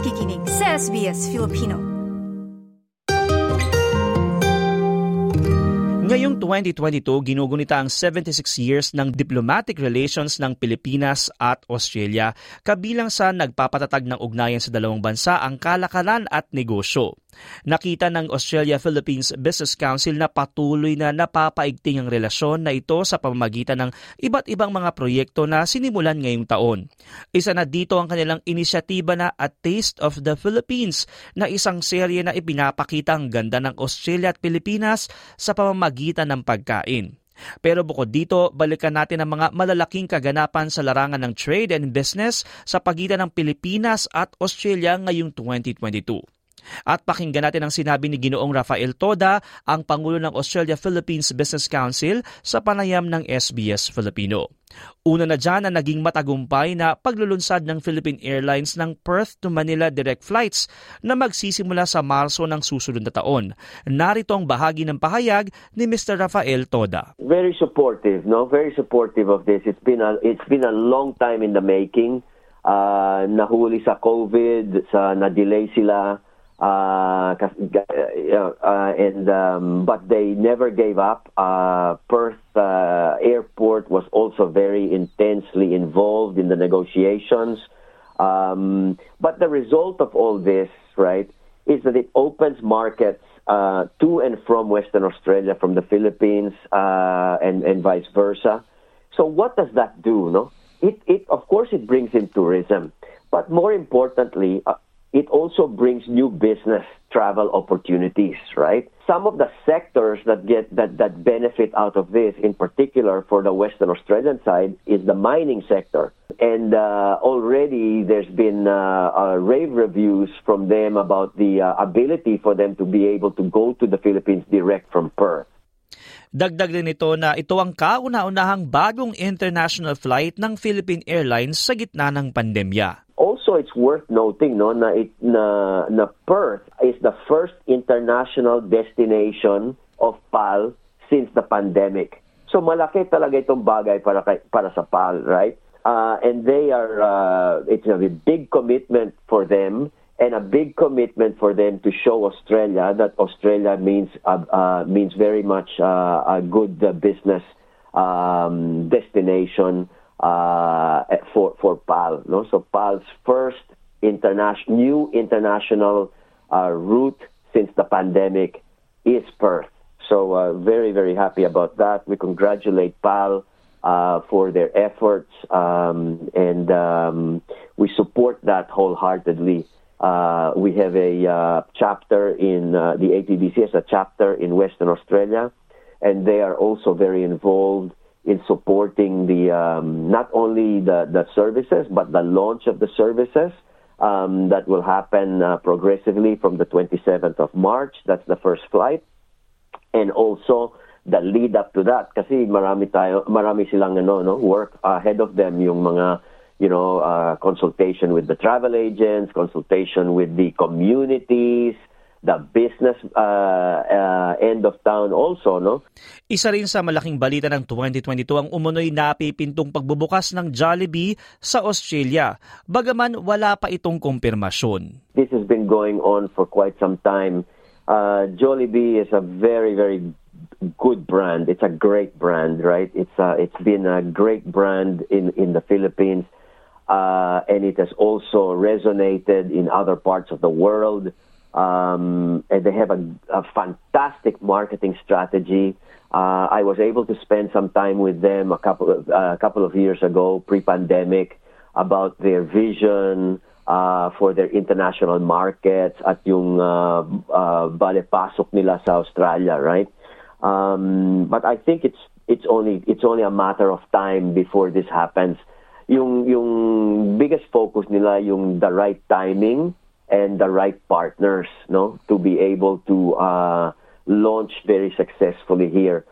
nakikinig sa SBS Filipino. Ngayong 2022, ginugunita ang 76 years ng diplomatic relations ng Pilipinas at Australia, kabilang sa nagpapatatag ng ugnayan sa dalawang bansa ang kalakalan at negosyo. Nakita ng Australia-Philippines Business Council na patuloy na napapaigting ang relasyon na ito sa pamamagitan ng iba't ibang mga proyekto na sinimulan ngayong taon. Isa na dito ang kanilang inisyatiba na A Taste of the Philippines na isang serye na ipinapakita ang ganda ng Australia at Pilipinas sa pamamagitan ng pagkain. Pero bukod dito, balikan natin ang mga malalaking kaganapan sa larangan ng trade and business sa pagitan ng Pilipinas at Australia ngayong 2022. At pakinggan natin ang sinabi ni Ginoong Rafael Toda, ang Pangulo ng Australia-Philippines Business Council sa panayam ng SBS Filipino. Una na dyan ang naging matagumpay na paglulunsad ng Philippine Airlines ng Perth to Manila direct flights na magsisimula sa Marso ng susunod na taon. Narito ang bahagi ng pahayag ni Mr. Rafael Toda. Very supportive, no? Very supportive of this. It's been a it's been a long time in the making. Uh, nahuli sa COVID, sa na-delay sila uh, uh, and um, but they never gave up. Uh, Perth uh, Airport was also very intensely involved in the negotiations. Um, but the result of all this, right, is that it opens markets uh, to and from Western Australia, from the Philippines, uh, and and vice versa. So what does that do? No, it it of course it brings in tourism, but more importantly, it also brings new business travel opportunities, right? Some of the sectors that get that, that benefit out of this, in particular for the Western Australian side, is the mining sector. And uh, already there's been uh, uh, rave reviews from them about the uh, ability for them to be able to go to the Philippines direct from Perth. Dagdag din ito na ito ang kauna-unahang bagong international flight ng Philippine Airlines sa gitna ng pandemya. Also, it's worth noting no, na, it, na, na Perth is the first international destination of PAL since the pandemic. So malaki talaga itong bagay para, para sa PAL, right? Uh, and they are, uh, it's a big commitment for them and a big commitment for them to show Australia that Australia means uh, uh, means very much uh, a good business um, destination uh, for for PAL. No? So PAL's first international new international uh, route since the pandemic is Perth. So uh, very very happy about that. We congratulate PAL uh, for their efforts um, and um, we support that wholeheartedly. Uh, we have a uh, chapter in uh, the APBC as a chapter in Western Australia, and they are also very involved in supporting the um, not only the, the services but the launch of the services um, that will happen uh, progressively from the 27th of March. That's the first flight, and also the lead up to that. Kasi marami tayo, marami silang ano, no, work ahead of them yung mga you know uh, consultation with the travel agents, consultation with the communities, the business uh, uh, end of town also, no? Isa rin sa malaking balita ng 2022 ang umunoy napipintong pagbubukas ng Jollibee sa Australia, bagaman wala pa itong kumpirmasyon. This has been going on for quite some time. Uh, Jollibee is a very, very good brand. It's a great brand, right? It's a, it's been a great brand in, in the Philippines, uh, and it has also resonated in other parts of the world. Um, and they have a, a fantastic marketing strategy. Uh, I was able to spend some time with them a couple of, uh, a couple of years ago, pre-pandemic, about their vision uh, for their international markets at yung uh, uh, bale pasok nila sa Australia, right? Um, but I think it's it's only it's only a matter of time before this happens. Yung yung biggest focus nila yung the right timing and the right partners no to be able to uh, launch very successfully here.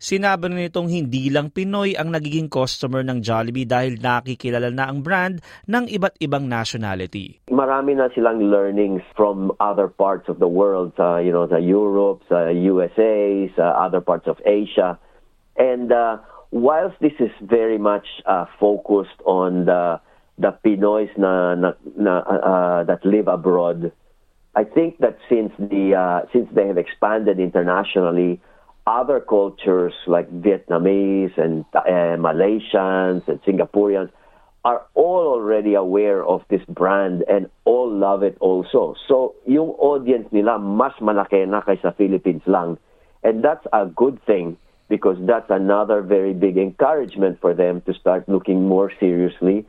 Sinabi nitong hindi lang Pinoy ang nagiging customer ng Jollibee dahil nakikilala na ang brand ng iba't ibang nationality. Marami na silang learnings from other parts of the world, uh, you know, sa Europe, sa USA, sa other parts of Asia. And uh, whilst this is very much uh, focused on the the Pinoys na, na, na uh, that live abroad. I think that since the uh, since they have expanded internationally, other cultures like Vietnamese and uh, Malaysians and Singaporeans are all already aware of this brand and all love it also. So yung audience nila mas malaki na kaysa Philippines lang. And that's a good thing because that's another very big encouragement for them to start looking more seriously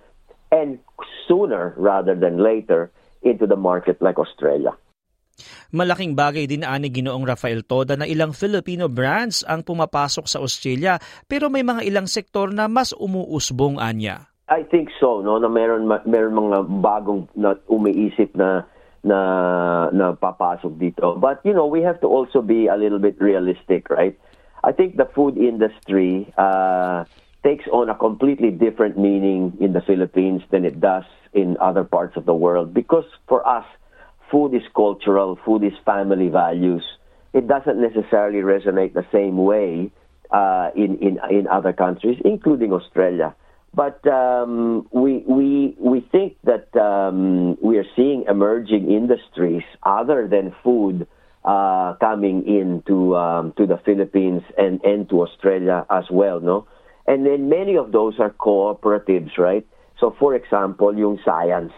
and sooner rather than later into the market like Australia. Malaking bagay din ani Ginoong Rafael Toda na ilang Filipino brands ang pumapasok sa Australia pero may mga ilang sektor na mas umuusbong anya. I think so no na meron meron mga bagong na umiisip na na na papasok dito. But you know, we have to also be a little bit realistic, right? I think the food industry uh, takes on a completely different meaning in the Philippines than it does in other parts of the world because for us, food is cultural, food is family values. It doesn't necessarily resonate the same way uh, in, in, in other countries, including Australia. But um, we, we, we think that um, we are seeing emerging industries other than food uh, coming into um, to the Philippines and, and to Australia as well, no? And then many of those are cooperatives, right? So for example, yung science.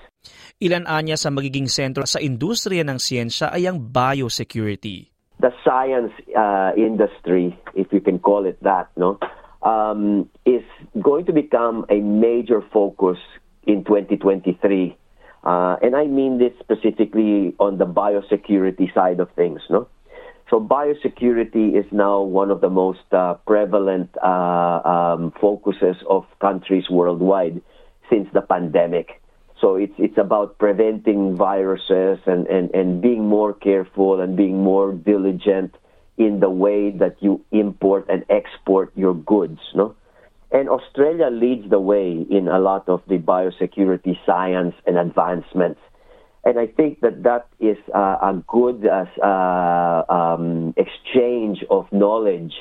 Ilan anya sa magiging sentro sa industriya ng siyensya ay ang biosecurity. The science uh, industry, if you can call it that, no, um, is going to become a major focus in 2023. Uh, and I mean this specifically on the biosecurity side of things, no? So biosecurity is now one of the most uh, prevalent uh, um, focuses of countries worldwide since the pandemic. So it's it's about preventing viruses and, and, and being more careful and being more diligent in the way that you import and export your goods, no? And Australia leads the way in a lot of the biosecurity science and advancements. And I think that that is uh, a good uh, uh, um, exchange of knowledge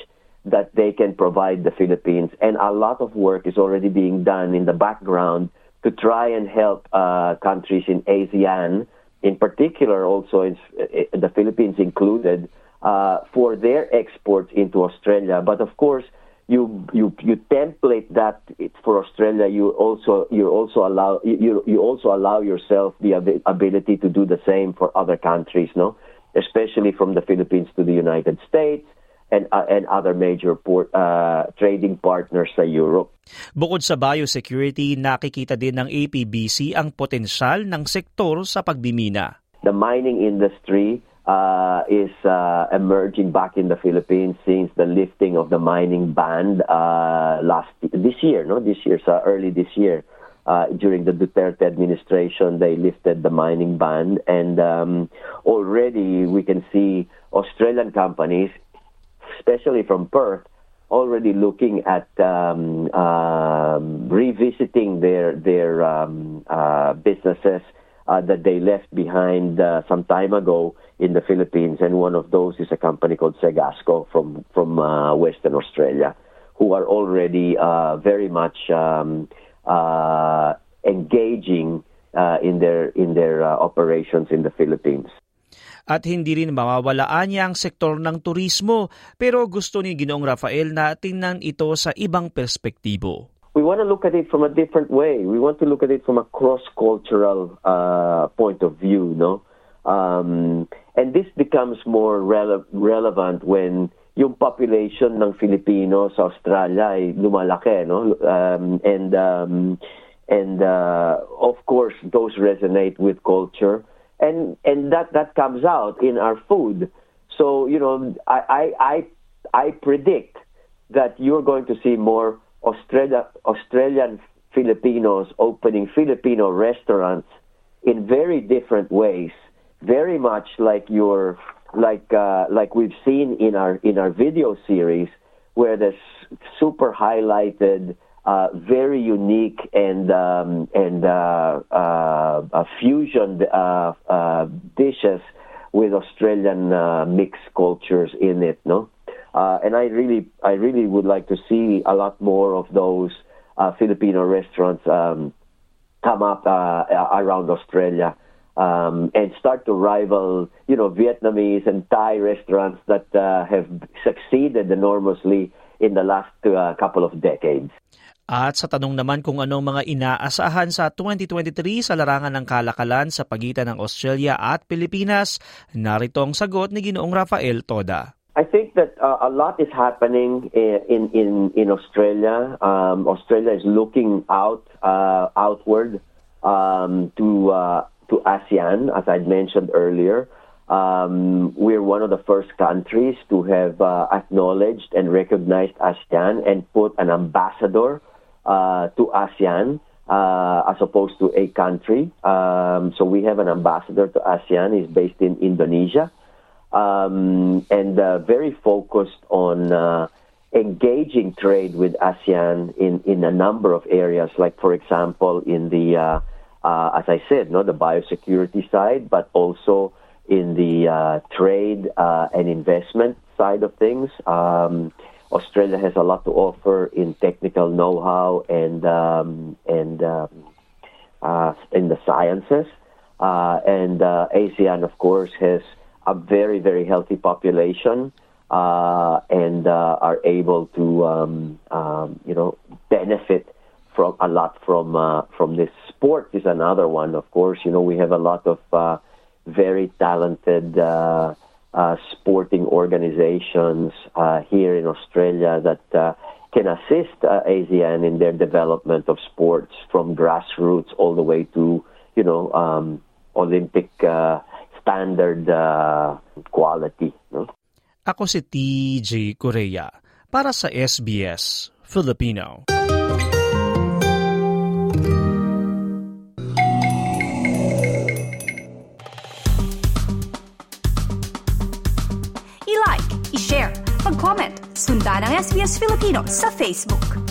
that they can provide the Philippines. And a lot of work is already being done in the background to try and help uh, countries in ASEAN, in particular, also in, uh, the Philippines included, uh, for their exports into Australia. But of course, you you you template that for Australia. You also you also allow you you also allow yourself the ability to do the same for other countries, no, especially from the Philippines to the United States. And, uh, and other major port, uh, trading partners sa Europe. Bukod sa biosecurity, nakikita din ng APBC ang potensyal ng sektor sa pagbimina. The mining industry uh, is uh, emerging back in the Philippines since the lifting of the mining ban uh, last this year. No, this year, so early this year, uh, during the Duterte administration, they lifted the mining ban, and um, already we can see Australian companies, especially from Perth, already looking at um, um revisiting their their um, uh, businesses uh, that they left behind uh, some time ago in the Philippines, and one of those is a company called Segasco from from uh, Western Australia, who are already uh, very much um, uh, engaging uh, in their in their operations in the Philippines. At hindi rin mawawalaan niya ang sektor ng turismo, pero gusto ni Ginoong Rafael na tingnan ito sa ibang perspektibo. We want to look at it from a different way. We want to look at it from a cross-cultural uh, point of view, no? Um, and this becomes more rele- relevant when yung population ng Filipino sa Australia ay lumalaki, no? Um, and um, and uh, of course those resonate with culture, and and that that comes out in our food. So you know, I I I, I predict that you're going to see more Australia, Australian Filipinos opening Filipino restaurants in very different ways, very much like your like uh, like we've seen in our in our video series, where there's super highlighted, uh, very unique and um, and uh, uh, fusion uh, uh, dishes with Australian mixed cultures in it, no. Uh, and I really, I really would like to see a lot more of those uh, Filipino restaurants um, come up uh, around Australia um, and start to rival, you know, Vietnamese and Thai restaurants that uh, have succeeded enormously in the last uh, couple of decades. At sa tanong naman kung anong mga inaasahan sa 2023 sa larangan ng kalakalan sa pagitan ng Australia at Pilipinas, narito ang sagot ni Ginoong Rafael Toda. I think that uh, a lot is happening in in in Australia. Um, Australia is looking out uh, outward um, to uh, to ASEAN, as I mentioned earlier. Um, we're one of the first countries to have uh, acknowledged and recognized ASEAN and put an ambassador uh, to ASEAN uh, as opposed to a country. Um, so we have an ambassador to ASEAN. He's based in Indonesia um, and uh, very focused on uh, engaging trade with ASEAN in, in a number of areas, like, for example, in the, uh, uh, as I said, no, the biosecurity side, but also in the uh, trade uh, and investment side of things. Um, Australia has a lot to offer in technical know-how and um, and um, in the sciences. And ASEAN, of course, has a very very healthy population uh, and uh, are able to um, um, you know benefit from a lot from uh, from this. Sport is another one, of course. You know, we have a lot of very talented uh, sporting organizations uh, here in Australia that uh, can assist uh, ASEAN in their development of sports from grassroots all the way to, you know, um, Olympic uh, standard uh, quality. No? Ako si TJ Korea para sa SBS Filipino. mag-comment. Sundan ang SBS Filipino sa Facebook.